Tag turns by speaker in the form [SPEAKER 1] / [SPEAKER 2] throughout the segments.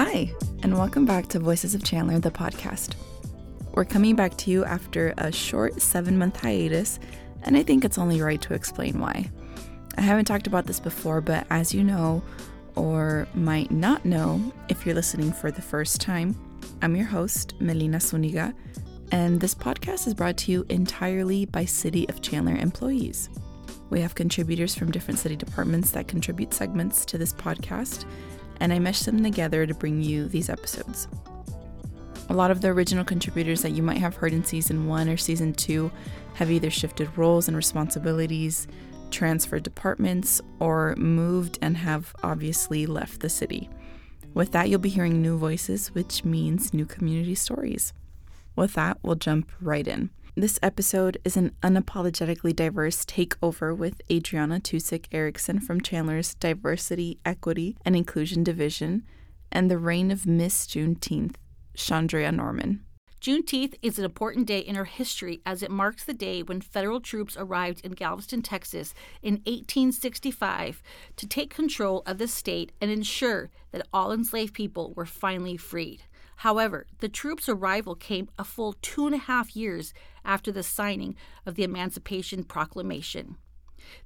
[SPEAKER 1] Hi, and welcome back to Voices of Chandler, the podcast. We're coming back to you after a short seven month hiatus, and I think it's only right to explain why. I haven't talked about this before, but as you know, or might not know if you're listening for the first time, I'm your host, Melina Suniga, and this podcast is brought to you entirely by City of Chandler employees. We have contributors from different city departments that contribute segments to this podcast, and I mesh them together to bring you these episodes. A lot of the original contributors that you might have heard in season one or season two have either shifted roles and responsibilities, transferred departments, or moved and have obviously left the city. With that, you'll be hearing new voices, which means new community stories. With that, we'll jump right in. This episode is an unapologetically diverse takeover with Adrianna Tušek Erickson from Chandler's Diversity, Equity, and Inclusion Division and the reign of Miss Juneteenth, Shaundrea Norman.
[SPEAKER 2] Juneteenth is an important day in our history as it marks the day when federal troops arrived in Galveston, Texas in 1865 to take control of the state and ensure that all enslaved people were finally freed. However, the troops' arrival came a full two and a half years after the signing of the Emancipation Proclamation.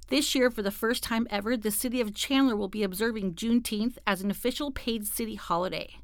[SPEAKER 2] This year, for the first time ever, the city of Chandler will be observing Juneteenth as an official paid city holiday.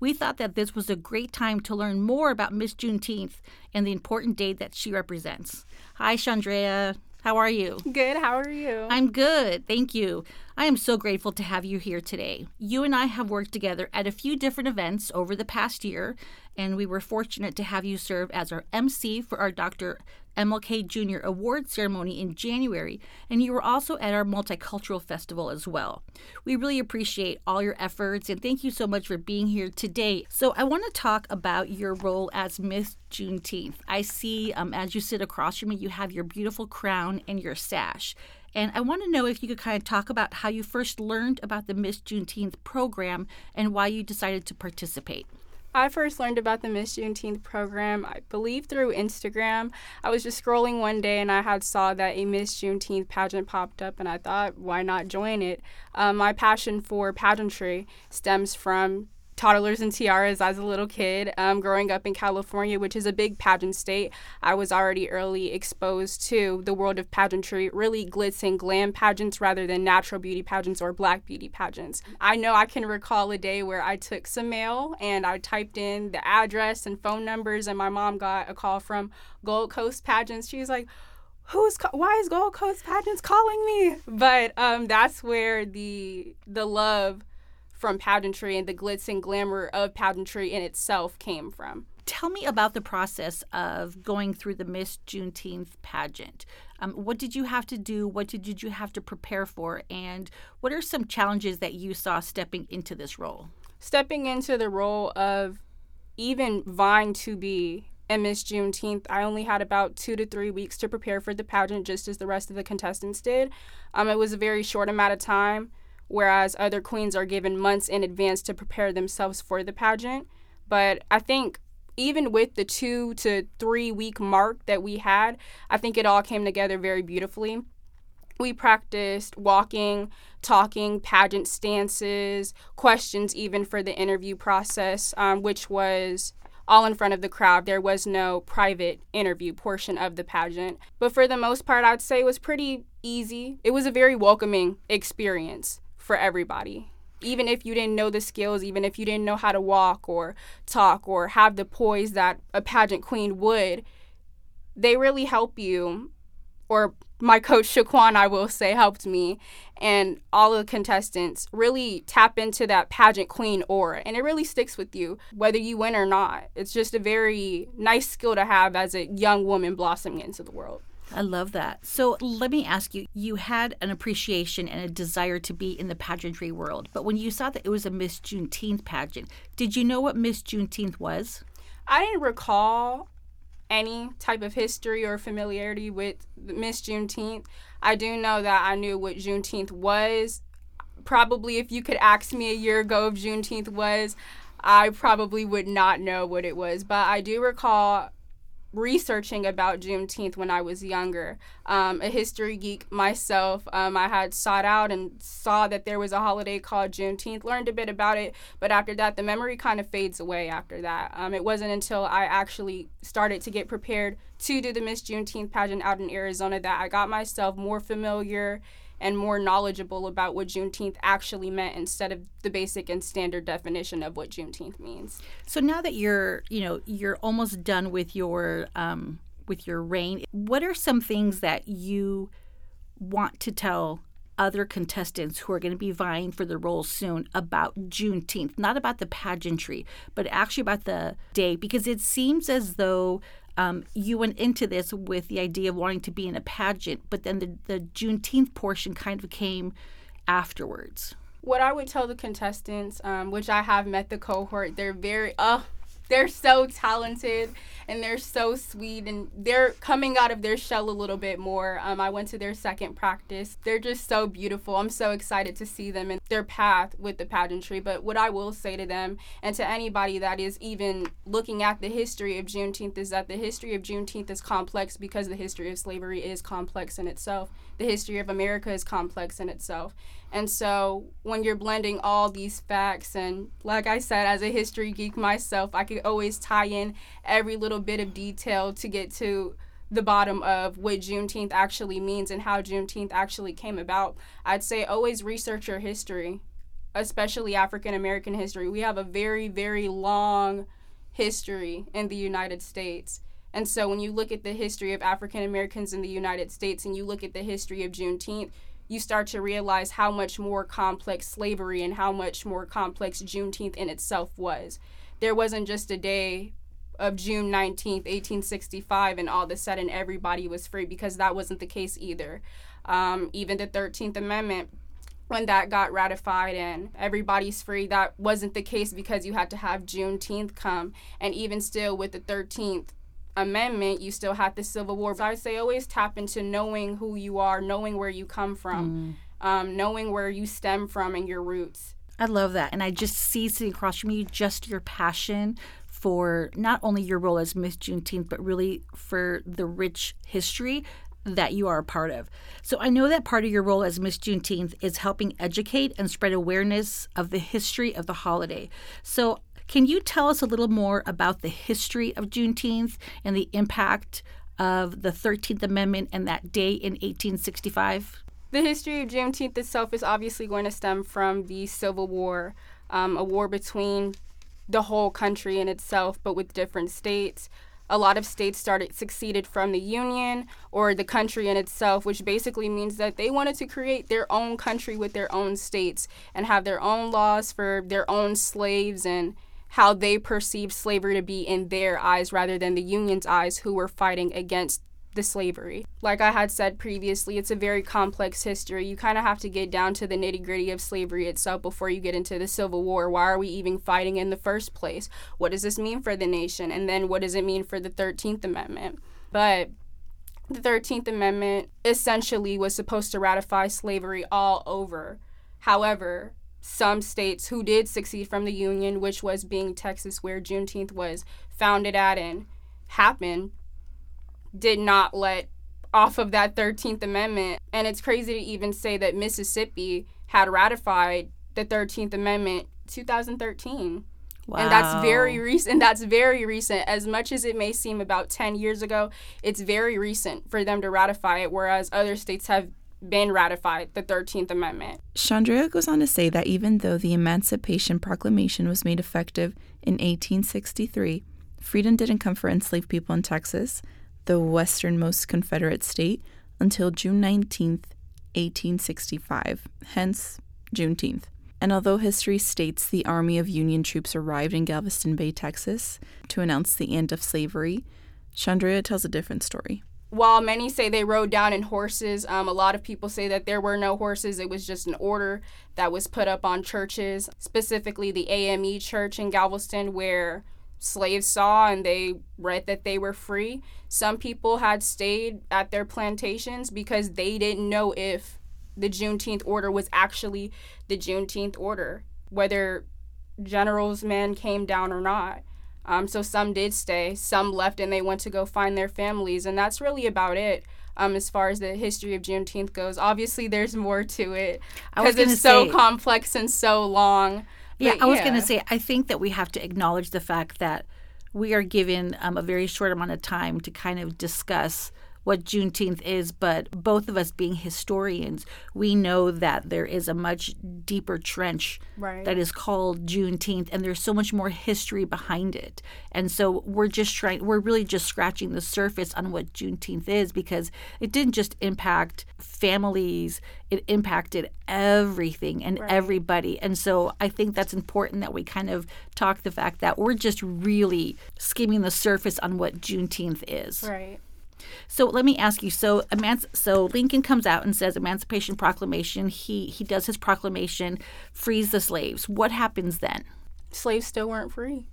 [SPEAKER 2] We thought that this was a great time to learn more about Miss Juneteenth and the important day that she represents. Hi, Shaundrea. How are you?
[SPEAKER 3] Good. How are you?
[SPEAKER 2] I'm good. Thank you. I am so grateful to have you here today. You and I have worked together at a few different events over the past year, and we were fortunate to have you serve as our MC for our Dr. MLK Jr. Award ceremony in January, and you were also at our Multicultural Festival as well. We really appreciate all your efforts and thank you so much for being here today. So, I want to talk about your role as Miss Juneteenth. I see um, as you sit across from me, you have your beautiful crown and your sash. And I want to know if you could kind of talk about how you first learned about the Miss Juneteenth program and why you decided to participate.
[SPEAKER 3] I first learned about the Miss Juneteenth program, I believe through Instagram. I was just scrolling one day and I had saw that a Miss Juneteenth pageant popped up, and I thought, why not join it? Um, my passion for pageantry stems from toddlers and tiaras as a little kid. Um, growing up in California, which is a big pageant state, I was already early exposed to the world of pageantry, really glitz and glam pageants rather than natural beauty pageants or black beauty pageants. I know I can recall a day where I took some mail and I typed in the address and phone numbers, and my mom got a call from Gold Coast Pageants. She was like, who's why is Gold Coast Pageants calling me? But um, that's where the the love from pageantry and the glitz and glamour of pageantry in itself came from.
[SPEAKER 2] Tell me about the process of going through the Miss Juneteenth pageant. Um, what did you have to do? What did, did you have to prepare for? And what are some challenges that you saw stepping into this role?
[SPEAKER 3] Stepping into the role of even vying to be a Miss Juneteenth, I only had about two to three weeks to prepare for the pageant, just as the rest of the contestants did. Um, it was a very short amount of time whereas other queens are given months in advance to prepare themselves for the pageant. But I think even with the two to three week mark that we had, I think it all came together very beautifully. We practiced walking, talking, pageant stances, questions, even for the interview process, um, which was all in front of the crowd. There was no private interview portion of the pageant. But for the most part, I'd say it was pretty easy. It was a very welcoming experience for everybody. Even if you didn't know the skills, even if you didn't know how to walk or talk or have the poise that a pageant queen would, they really help you. Or my coach Shaquan, I will say, helped me, and all the contestants really tap into that pageant queen aura, and it really sticks with you whether you win or not. It's just a very nice skill to have as a young woman blossoming into the world.
[SPEAKER 2] I love that. So let me ask you you had an appreciation and a desire to be in the pageantry world, but when you saw that it was a Miss Juneteenth pageant, did you know what Miss Juneteenth was?
[SPEAKER 3] I didn't recall any type of history or familiarity with Miss Juneteenth. I do know that I knew what Juneteenth was. Probably, if you could ask me a year ago if Juneteenth was, I probably would not know what it was. But I do recall researching about Juneteenth when I was younger. Um, a history geek myself, um, I had sought out and saw that there was a holiday called Juneteenth, learned a bit about it, but after that, the memory kind of fades away after that. Um, it wasn't until I actually started to get prepared to do the Miss Juneteenth pageant out in Arizona that I got myself more familiar and more knowledgeable about what Juneteenth actually meant instead of the basic and standard definition of what Juneteenth means.
[SPEAKER 2] So now that you're, you know, you're almost done with your um, with your reign, what are some things that you want to tell other contestants who are going to be vying for the role soon about Juneteenth, not about the pageantry, but actually about the day, because it seems as though um, you went into this with the idea of wanting to be in a pageant, but then the, the Juneteenth portion kind of came afterwards.
[SPEAKER 3] What I would tell the contestants, um, which I have met the cohort, they're very, uh, they're so talented and they're so sweet and they're coming out of their shell a little bit more. Um, I went to their second practice. They're just so beautiful. I'm so excited to see them in their path with the pageantry. But what I will say to them and to anybody that is even looking at the history of Juneteenth is that the history of Juneteenth is complex because the history of slavery is complex in itself. The history of America is complex in itself. And so when you're blending all these facts, and like I said, as a history geek myself, I could always tie in every little bit of detail to get to the bottom of what Juneteenth actually means and how Juneteenth actually came about. I'd say always research your history, especially African American history. We have a very, very long history in the United States. And so when you look at the history of African Americans in the United States and you look at the history of Juneteenth, you start to realize how much more complex slavery and how much more complex Juneteenth in itself was. There wasn't just a day of June 19th, 1865, and all of a sudden everybody was free because that wasn't the case either. Um, even the 13th Amendment, when that got ratified and everybody's free, that wasn't the case because you had to have Juneteenth come. And even still, with the 13th amendment, you still have the Civil War. So I would say always tap into knowing who you are, knowing where you come from, mm. um, knowing where you stem from and your roots.
[SPEAKER 2] I love that. And I just see sitting across from you just your passion for not only your role as Miss Juneteenth, but really for the rich history that you are a part of. So I know that part of your role as Miss Juneteenth is helping educate and spread awareness of the history of the holiday. So can you tell us a little more about the history of Juneteenth and the impact of the 13th Amendment and that day in 1865?
[SPEAKER 3] The history of Juneteenth itself is obviously going to stem from the Civil War, um, a war between the whole country in itself, but with different states. A lot of states started succeeded from the Union or the country in itself, which basically means that they wanted to create their own country with their own states and have their own laws for their own slaves and how they perceived slavery to be in their eyes rather than the Union's eyes, who were fighting against the slavery. Like I had said previously, it's a very complex history. You kind of have to get down to the nitty gritty of slavery itself before you get into the Civil War. Why are we even fighting in the first place? What does this mean for the nation? And then what does it mean for the 13th Amendment? But the 13th Amendment essentially was supposed to ratify slavery all over. However, some states who did succeed from the Union, which was being Texas, where Juneteenth was founded at and happened, did not let off of that 13th Amendment. And it's crazy to even say that Mississippi had ratified the 13th Amendment 2013. Wow. And that's very recent. That's very recent. As much as it may seem about 10 years ago, it's very recent for them to ratify it, whereas other states have been ratified the 13th Amendment.
[SPEAKER 1] Shaundrea goes on to say that even though the Emancipation Proclamation was made effective in 1863, freedom didn't come for enslaved people in Texas, the westernmost Confederate state, until June 19th, 1865, hence Juneteenth. And although history states the army of Union troops arrived in Galveston Bay, Texas, to announce the end of slavery, Shaundrea tells a different story
[SPEAKER 3] while many say they rode down in horses, um, a lot of people say that there were no horses. It was just an order that was put up on churches, specifically the AME church in Galveston, where slaves saw and they read that they were free. Some people had stayed at their plantations because they didn't know if the Juneteenth order was actually the Juneteenth order, whether General's men came down or not. Um, so some did stay, some left and they went to go find their families, and that's really about it. Um, as far as the history of Juneteenth goes, obviously there's more to it because it's so
[SPEAKER 2] say,
[SPEAKER 3] complex and so long.
[SPEAKER 2] Yeah, but, I was yeah. going to say I think that we have to acknowledge the fact that we are given um, a very short amount of time to kind of discuss what Juneteenth is, but both of us being historians, we know that there is a much deeper trench
[SPEAKER 3] right.
[SPEAKER 2] that is called Juneteenth, and there's so much more history behind it. And so we're just trying, we're really just scratching the surface on what Juneteenth is because it didn't just impact families, it impacted everything and right. everybody. And so I think that's important that we kind of talk the fact that we're just really skimming the surface on what Juneteenth is.
[SPEAKER 3] Right.
[SPEAKER 2] So let me ask you. So, emanci- so Lincoln comes out and says Emancipation Proclamation. He he does his proclamation, frees the slaves. What happens then?
[SPEAKER 3] Slaves still weren't free.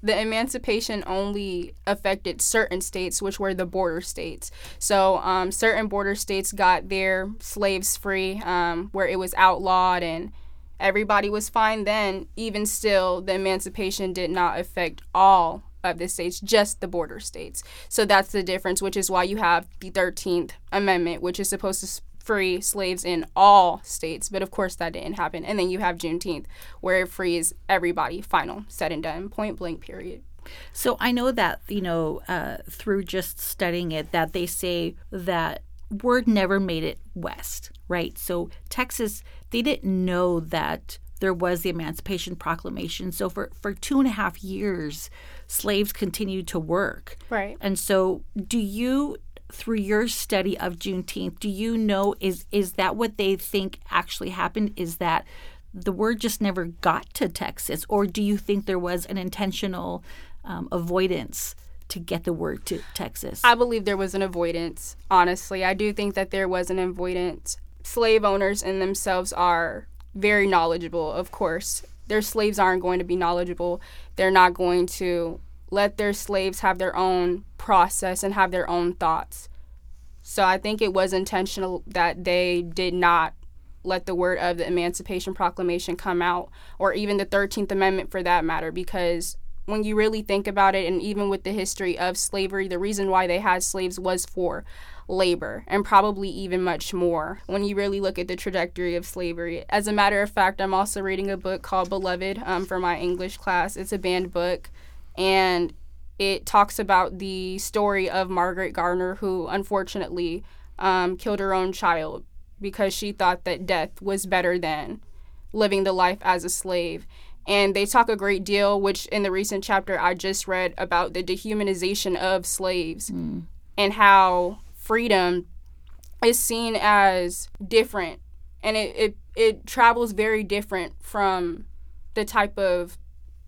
[SPEAKER 3] The emancipation only affected certain states, which were the border states. So, um, certain border states got their slaves free, um, where it was outlawed and everybody was fine then. Even still, the emancipation did not affect all of the states, just the border states. So that's the difference, which is why you have the 13th Amendment, which is supposed to free slaves in all states. But of course, that didn't happen. And then you have Juneteenth, where it frees everybody, final, said and done, point blank, period.
[SPEAKER 2] So I know that, you know, uh, through just studying it, that they say that word never made it west, right? So Texas, they didn't know that there was the Emancipation Proclamation. So for, for two and a half years, slaves continued to work.
[SPEAKER 3] Right.
[SPEAKER 2] And so do you through your study of Juneteenth, do you know is is that what they think actually happened? Is that the word just never got to Texas, or do you think there was an intentional um, avoidance to get the word to Texas?
[SPEAKER 3] I believe there was an avoidance. Honestly, I do think that there was an avoidance. Slave owners in themselves are very knowledgeable, of course. Their slaves aren't going to be knowledgeable. They're not going to let their slaves have their own process and have their own thoughts. So I think it was intentional that they did not let the word of the Emancipation Proclamation come out, or even the 13th Amendment for that matter, because when you really think about it, and even with the history of slavery, the reason why they had slaves was for labor, and probably even much more when you really look at the trajectory of slavery. As a matter of fact, I'm also reading a book called Beloved um, for my English class. It's a banned book, and it talks about the story of Margaret Garner, who unfortunately um, killed her own child because she thought that death was better than living the life as a slave. And they talk a great deal, which in the recent chapter I just read about the dehumanization of slaves mm. and how freedom is seen as different and it, it, it travels very different from the type of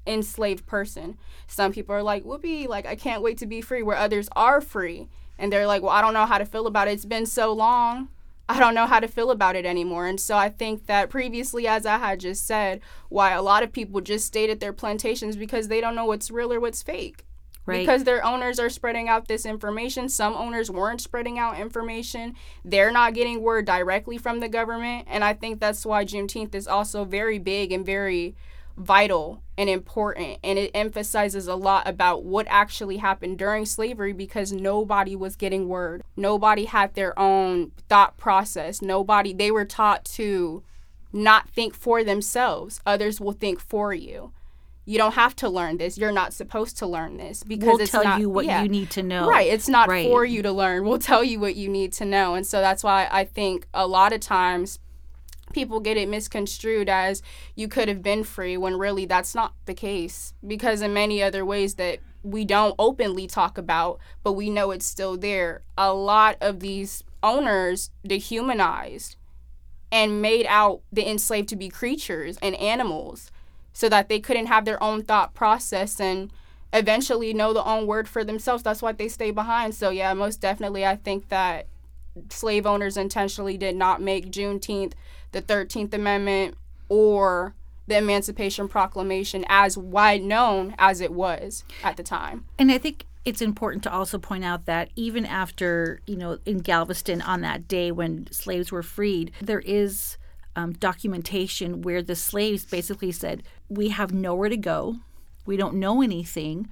[SPEAKER 3] enslaved person. Some people are like, whoopee, like I can't wait to be free, where others are free. And they're like, well, I don't know how to feel about it. It's been so long. I don't know how to feel about it anymore. And so I think that previously, as I had just said, why a lot of people just stayed at their plantations because they don't know what's real or what's fake. Right. Because their owners are spreading out this information. Some owners weren't spreading out information. They're not getting word directly from the government. And I think that's why Juneteenth is also very big and very vital and important. And it emphasizes a lot about what actually happened during slavery because nobody was getting word. Nobody had their own thought process. Nobody, they were taught to not think for themselves, others will think for you you don't have to learn this. You're not supposed to learn this because
[SPEAKER 2] we'll
[SPEAKER 3] it's
[SPEAKER 2] tell
[SPEAKER 3] not,
[SPEAKER 2] you what
[SPEAKER 3] yeah.
[SPEAKER 2] you need to know.
[SPEAKER 3] Right. It's not right. for you to learn. We'll tell you what you need to know. And so that's why I think a lot of times people get it misconstrued as you could have been free when really that's not the case because in many other ways that we don't openly talk about but we know it's still there a lot of these owners dehumanized and made out the enslaved to be creatures and animals so that they couldn't have their own thought process and eventually know the own word for themselves. That's why they stay behind. So yeah, most definitely I think that slave owners intentionally did not make Juneteenth, the 13th Amendment, or the Emancipation Proclamation as wide known as it was at the time.
[SPEAKER 2] And I think it's important to also point out that even after, you know, in Galveston on that day when slaves were freed, there is um, documentation where the slaves basically said, We have nowhere to go. We don't know anything.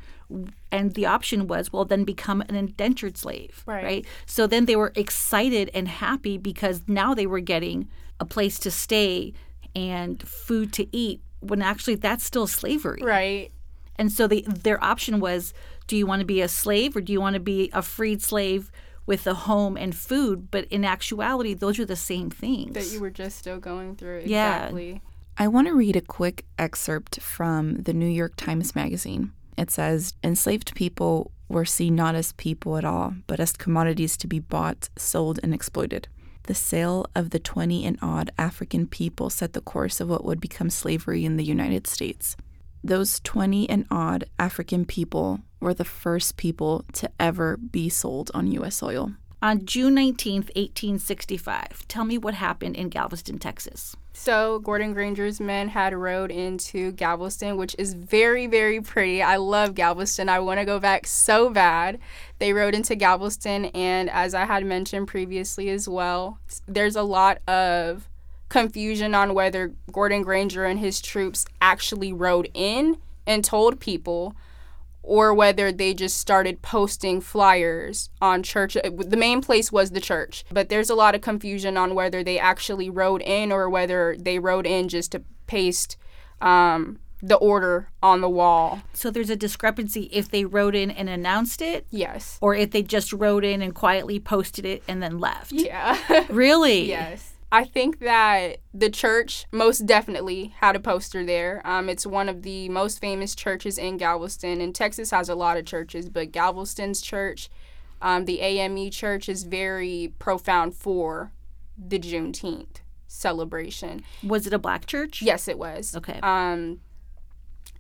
[SPEAKER 2] And the option was, well, then become an indentured slave.
[SPEAKER 3] Right.
[SPEAKER 2] So then they were excited and happy because now they were getting a place to stay and food to eat when actually that's still slavery.
[SPEAKER 3] Right.
[SPEAKER 2] And so they, their option was do you want to be a slave or do you want to be a freed slave with a home and food? But in actuality, those are the same things.
[SPEAKER 3] That you were just still going through.
[SPEAKER 2] Yeah.
[SPEAKER 1] I want to read a quick excerpt from the New York Times Magazine. It says Enslaved people were seen not as people at all, but as commodities to be bought, sold, and exploited. The sale of the 20 and odd African people set the course of what would become slavery in the United States. Those 20 and odd African people were the first people to ever be sold on U.S. soil.
[SPEAKER 2] On June 19th, 1865, tell me what happened in Galveston, Texas.
[SPEAKER 3] So Gordon Granger's men had rode into Galveston, which is very, very pretty. I love Galveston. I want to go back so bad. They rode into Galveston, and as I had mentioned previously as well, there's a lot of confusion on whether Gordon Granger and his troops actually rode in and told people or whether they just started posting flyers on church. The main place was the church, but there's a lot of confusion on whether they actually rode in or whether they rode in just to paste um, the order on the wall.
[SPEAKER 2] So there's a discrepancy if they rode in and announced it
[SPEAKER 3] Yes.
[SPEAKER 2] or if they just rode in and quietly posted it and then left.
[SPEAKER 3] Yeah.
[SPEAKER 2] Really?
[SPEAKER 3] yes. I think that the church most definitely had a poster there. Um, it's one of the most famous churches in Galveston, and Texas has a lot of churches, but Galveston's church, um, the AME church, is very profound for the Juneteenth celebration.
[SPEAKER 2] Was it a black church?
[SPEAKER 3] Yes, it was.
[SPEAKER 2] Okay.
[SPEAKER 3] Um,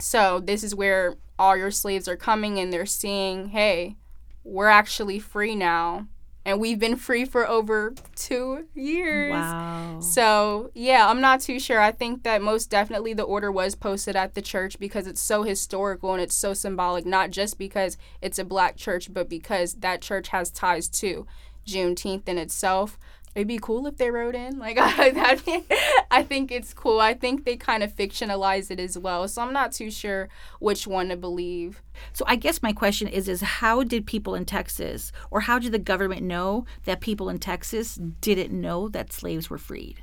[SPEAKER 3] so this is where all your slaves are coming and they're seeing, hey, we're actually free now. And we've been free for over two years.
[SPEAKER 2] Wow.
[SPEAKER 3] So, yeah, I'm not too sure. I think that most definitely the order was posted at the church because it's so historical and it's so symbolic, not just because it's a black church, but because that church has ties to Juneteenth in itself. It'd be cool if they wrote in. Like, I, I think it's cool. I think they kind of fictionalize it as well. So I'm not too sure which one to believe.
[SPEAKER 2] So I guess my question is is how did people in Texas or how did the government know that people in Texas didn't know that slaves were freed?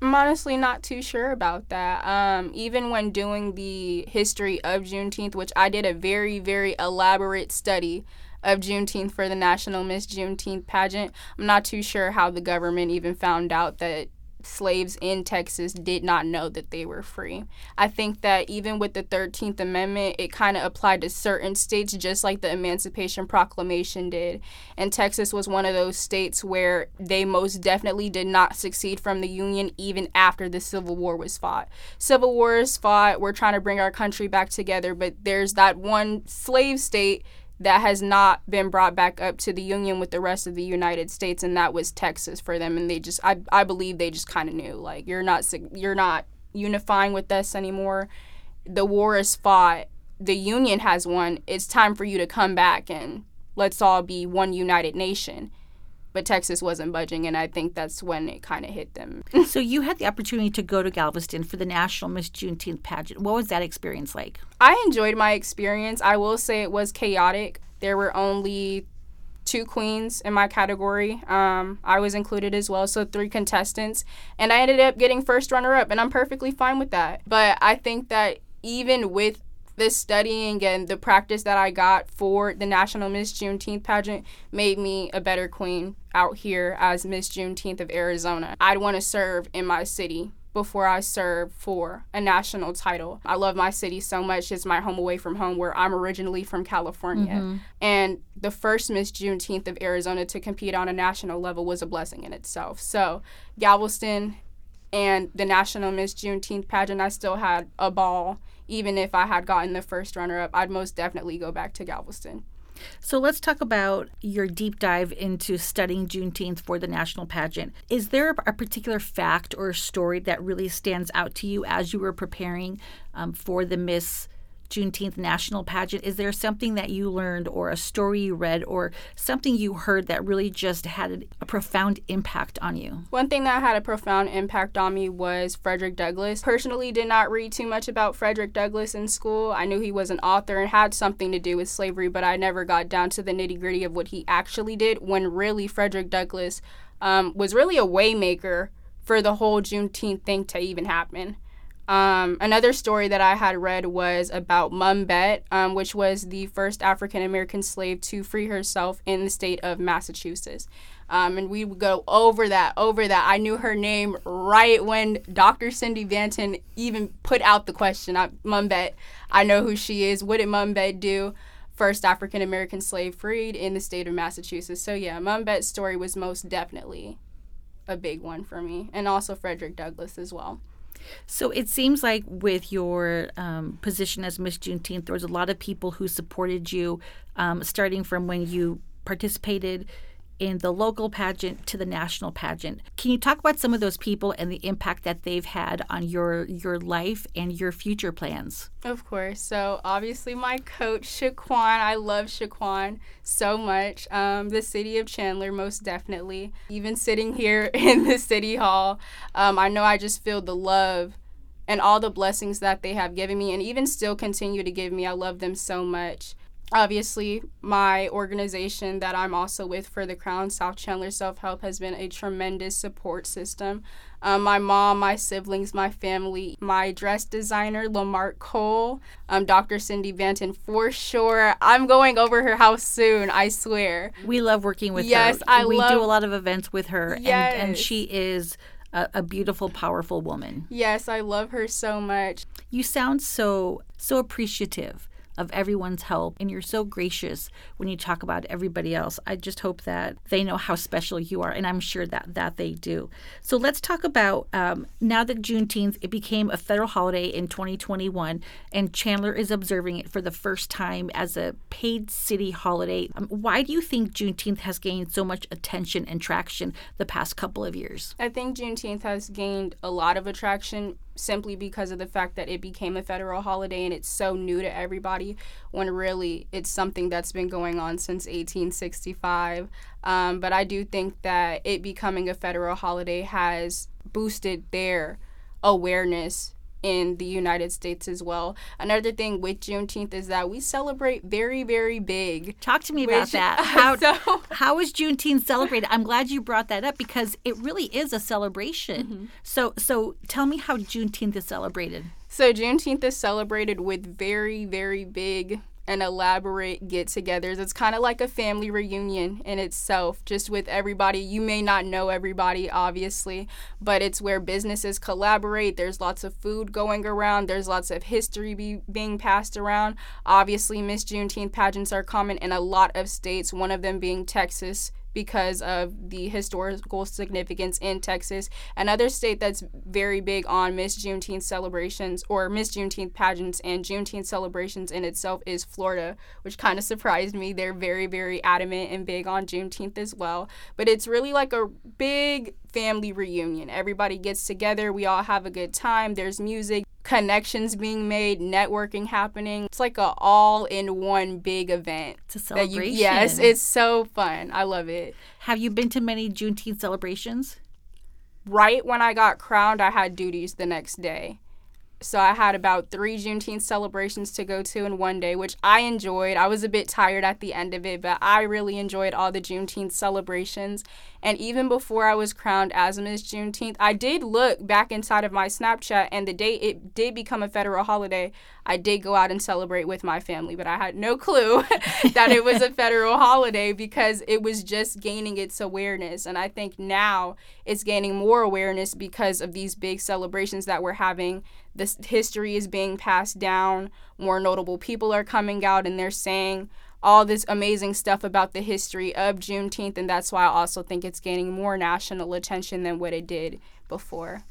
[SPEAKER 3] I'm honestly not too sure about that. Um, even when doing the history of Juneteenth, which I did a very, very elaborate study of Juneteenth for the National Miss Juneteenth pageant, I'm not too sure how the government even found out that slaves in Texas did not know that they were free. I think that even with the 13th Amendment, it kind of applied to certain states just like the Emancipation Proclamation did. And Texas was one of those states where they most definitely did not succeed from the Union even after the Civil War was fought. Civil War is fought, we're trying to bring our country back together, but there's that one slave state that has not been brought back up to the union with the rest of the United States, and that was Texas for them. And they just, I, I believe they just kind of knew, like you're not, you're not unifying with us anymore. The war is fought. The union has won. It's time for you to come back and let's all be one united nation. But Texas wasn't budging, and I think that's when it kind of hit them.
[SPEAKER 2] so you had the opportunity to go to Galveston for the National Miss Juneteenth pageant. What was that experience like?
[SPEAKER 3] I enjoyed my experience. I will say it was chaotic. There were only two queens in my category. Um, I was included as well, so three contestants, and I ended up getting first runner up, and I'm perfectly fine with that. But I think that even with the studying and the practice that I got for the National Miss Juneteenth pageant made me a better queen out here as Miss Juneteenth of Arizona. I'd want to serve in my city before I serve for a national title. I love my city so much. It's my home away from home where I'm originally from California.
[SPEAKER 2] Mm-hmm.
[SPEAKER 3] And the first Miss Juneteenth of Arizona to compete on a national level was a blessing in itself. So, Galveston and the National Miss Juneteenth pageant, I still had a ball. Even if I had gotten the first runner up, I'd most definitely go back to Galveston.
[SPEAKER 2] So let's talk about your deep dive into studying Juneteenth for the national pageant. Is there a particular fact or story that really stands out to you as you were preparing um, for the Miss Juneteenth national pageant, is there something that you learned or a story you read or something you heard that really just had a profound impact on you?
[SPEAKER 3] One thing that had a profound impact on me was Frederick Douglass. Personally, did not read too much about Frederick Douglass in school. I knew he was an author and had something to do with slavery, but I never got down to the nitty gritty of what he actually did when really Frederick Douglass um, was really a waymaker for the whole Juneteenth thing to even happen. Um, another story that I had read was about Mum Bet, um, which was the first African American slave to free herself in the state of Massachusetts. Um, and we would go over that, over that. I knew her name right when Dr. Cindy Vanton even put out the question. I, Mum Bet, I know who she is. What did Mum Bet do? First African American slave freed in the state of Massachusetts. So yeah, Mum Bet's story was most definitely a big one for me, and also Frederick Douglass as well.
[SPEAKER 2] So it seems like with your um, position as Miss Juneteenth, there was a lot of people who supported you, um, starting from when you participated in the local pageant to the national pageant. Can you talk about some of those people and the impact that they've had on your your life and your future plans?
[SPEAKER 3] Of course. So obviously my coach Shaquan, I love Shaquan so much. Um, the city of Chandler, most definitely. Even sitting here in the city hall, um, I know I just feel the love and all the blessings that they have given me and even still continue to give me. I love them so much obviously my organization that i'm also with for the crown south chandler self-help has been a tremendous support system. Um, my mom my siblings my family my dress designer lamarck cole um, dr cindy banton for sure. I'm going over her house soon i swear.
[SPEAKER 2] We love working with her.
[SPEAKER 3] yes,
[SPEAKER 2] her
[SPEAKER 3] I
[SPEAKER 2] we
[SPEAKER 3] love,
[SPEAKER 2] do a lot of events with her
[SPEAKER 3] yes.
[SPEAKER 2] and, and she is a, a beautiful powerful woman.
[SPEAKER 3] Yes i love her so much.
[SPEAKER 2] You sound so so appreciative of everyone's help. And you're so gracious when you talk about everybody else. I just hope that they know how special you are. And I'm sure that, that they do. So let's talk about um, now that Juneteenth, it became a federal holiday in 2021, and Chandler is observing it for the first time as a paid city holiday. Um, why do you think Juneteenth has gained so much attention and traction the past couple of years?
[SPEAKER 3] I think Juneteenth has gained a lot of attraction simply because of the fact that it became a federal holiday and it's so new to everybody when really it's something that's been going on since 1865. Um, but I do think that it becoming a federal holiday has boosted their awareness in the United States as well. Another thing with Juneteenth is that we celebrate very, very big.
[SPEAKER 2] Talk to me about which, that. How, so, how is Juneteenth celebrated? I'm glad you brought that up because it really is a celebration. Mm-hmm. So, so tell me how Juneteenth is celebrated.
[SPEAKER 3] So Juneteenth is celebrated with very, very big and elaborate get togethers. It's kind of like a family reunion in itself, just with everybody. You may not know everybody, obviously, but it's where businesses collaborate. There's lots of food going around, there's lots of history be, being passed around. Obviously, Miss Juneteenth pageants are common in a lot of states, one of them being Texas because of the historical significance in Texas. Another state that's very big on Miss Juneteenth celebrations or Miss Juneteenth pageants and Juneteenth celebrations in itself is Florida, which kind of surprised me. They're very, very adamant and big on Juneteenth as well. But it's really like a big family reunion. Everybody gets together, we all have a good time. There's music, connections being made, networking happening. It's like a all in one big event.
[SPEAKER 2] It's a celebration.
[SPEAKER 3] You, yes, it's so fun. I love it.
[SPEAKER 2] Have you been to many Juneteenth celebrations?
[SPEAKER 3] Right when I got crowned, I had duties the next day. So I had about three Juneteenth celebrations to go to in one day, which I enjoyed. I was a bit tired at the end of it, but I really enjoyed all the Juneteenth celebrations. And even before I was crowned as Miss Juneteenth, I did look back inside of my Snapchat, and the day it did become a federal holiday, I did go out and celebrate with my family. But I had no clue that it was a federal holiday because it was just gaining its awareness. And I think now it's gaining more awareness because of these big celebrations that we're having. This history is being passed down. More notable people are coming out and they're saying, all this amazing stuff about the history of Juneteenth, and that's why I also think it's gaining more national attention than what it did before.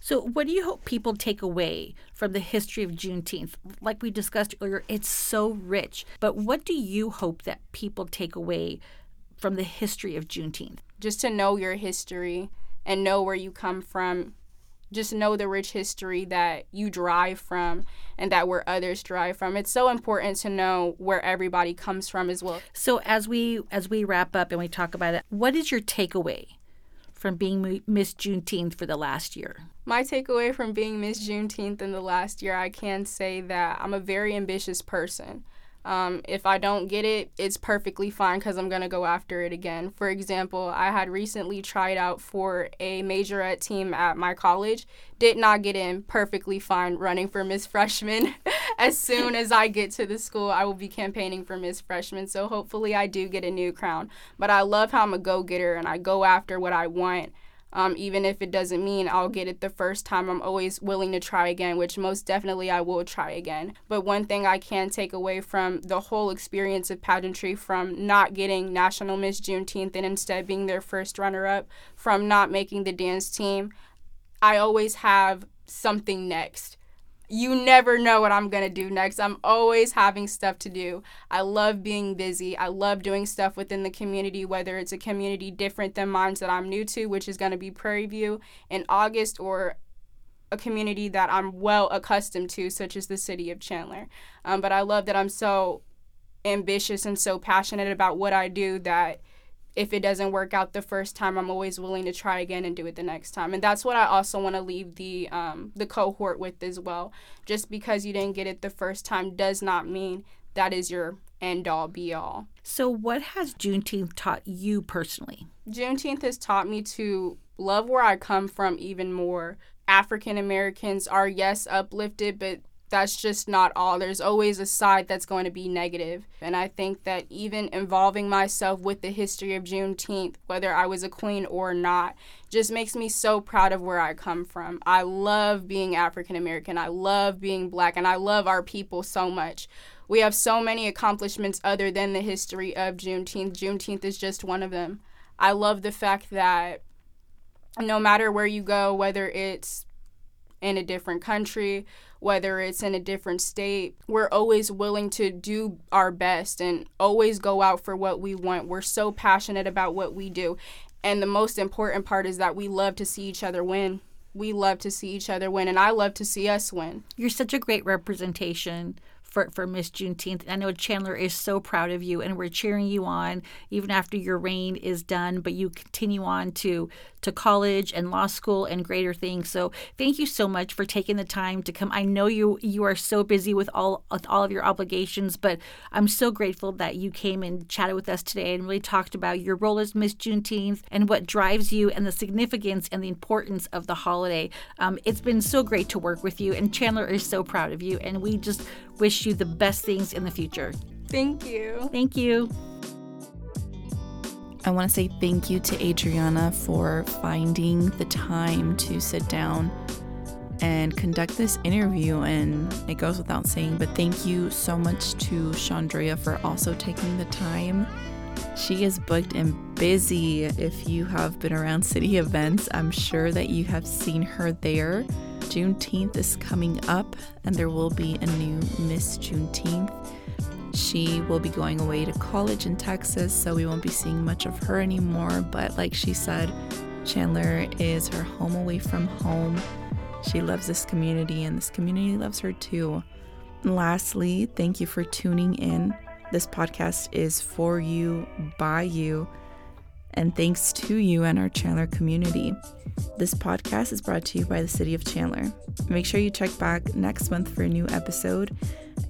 [SPEAKER 2] So, what do you hope people take away from the history of Juneteenth? Like we discussed earlier, it's so rich. But what do you hope that people take away from the history of Juneteenth?
[SPEAKER 3] Just to know your history and know where you come from just know the rich history that you derive from and that where others derive from. It's so important to know where everybody comes from as well.
[SPEAKER 2] So as we as we wrap up and we talk about it, what is your takeaway from being Miss Juneteenth for the last year?
[SPEAKER 3] My takeaway from being Miss Juneteenth in the last year, I can say that I'm a very ambitious person. Um, if I don't get it, it's perfectly fine because I'm going to go after it again. For example, I had recently tried out for a majorette team at my college, did not get in, perfectly fine running for Miss Freshman. as soon as I get to the school, I will be campaigning for Miss Freshman. So hopefully I do get a new crown. But I love how I'm a go getter and I go after what I want. Um, even if it doesn't mean I'll get it the first time, I'm always willing to try again, which most definitely I will try again. But one thing I can take away from the whole experience of pageantry from not getting National Miss Juneteenth and instead being their first runner up, from not making the dance team, I always have something next you never know what I'm going to do next. I'm always having stuff to do. I love being busy. I love doing stuff within the community, whether it's a community different than mine that I'm new to, which is going to be Prairie View in August, or a community that I'm well accustomed to, such as the city of Chandler. Um, but I love that I'm so ambitious and so passionate about what I do that if it doesn't work out the first time, I'm always willing to try again and do it the next time. And that's what I also want to leave the um, the cohort with as well. Just because you didn't get it the first time does not mean that is your end all be all.
[SPEAKER 2] So, what has Juneteenth taught you personally?
[SPEAKER 3] Juneteenth has taught me to love where I come from even more. African Americans are, yes, uplifted, but that's just not all. There's always a side that's going to be negative. And I think that even involving myself with the history of Juneteenth, whether I was a queen or not, just makes me so proud of where I come from. I love being African American. I love being black. And I love our people so much. We have so many accomplishments other than the history of Juneteenth. Juneteenth is just one of them. I love the fact that no matter where you go, whether it's in a different country, whether it's in a different state, we're always willing to do our best and always go out for what we want. We're so passionate about what we do. And the most important part is that we love to see each other win. We love to see each other win, and I love to see us win.
[SPEAKER 2] You're such a great representation for, for Miss Juneteenth. I know Chandler is so proud of you, and we're cheering you on even after your reign is done. But you continue on to to college and law school and greater things. So thank you so much for taking the time to come. I know you you are so busy with all with all of your obligations, but I'm so grateful that you came and chatted with us today and really talked about your role as Miss Juneteenth and what drives you and the significance and the importance of the holiday. Um, it's been so great to work with you, and Chandler is so proud of you, and we just wish you the best things in the future.
[SPEAKER 3] Thank you.
[SPEAKER 2] Thank you.
[SPEAKER 1] I want to say thank you to Adrianna for finding the time to sit down and conduct this interview. And it goes without saying, but thank you so much to Shaundrea for also taking the time. She is booked and busy. If you have been around city events, I'm sure that you have seen her there. Juneteenth is coming up, and there will be a new Miss Juneteenth. She will be going away to college in Texas, so we won't be seeing much of her anymore. But like she said, Chandler is her home away from home. She loves this community, and this community loves her too. lastly, thank you for tuning in. This podcast is for you, by you and thanks to you and our Chandler community. This podcast is brought to you by the City of Chandler. Make sure you check back next month for a new episode.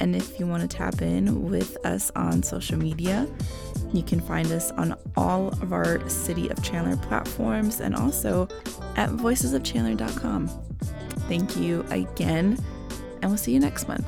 [SPEAKER 1] And if you want to tap in with us on social media, you can find us on all of our City of Chandler platforms and also at voicesofchandler.com. Thank you again, and we'll see you next month.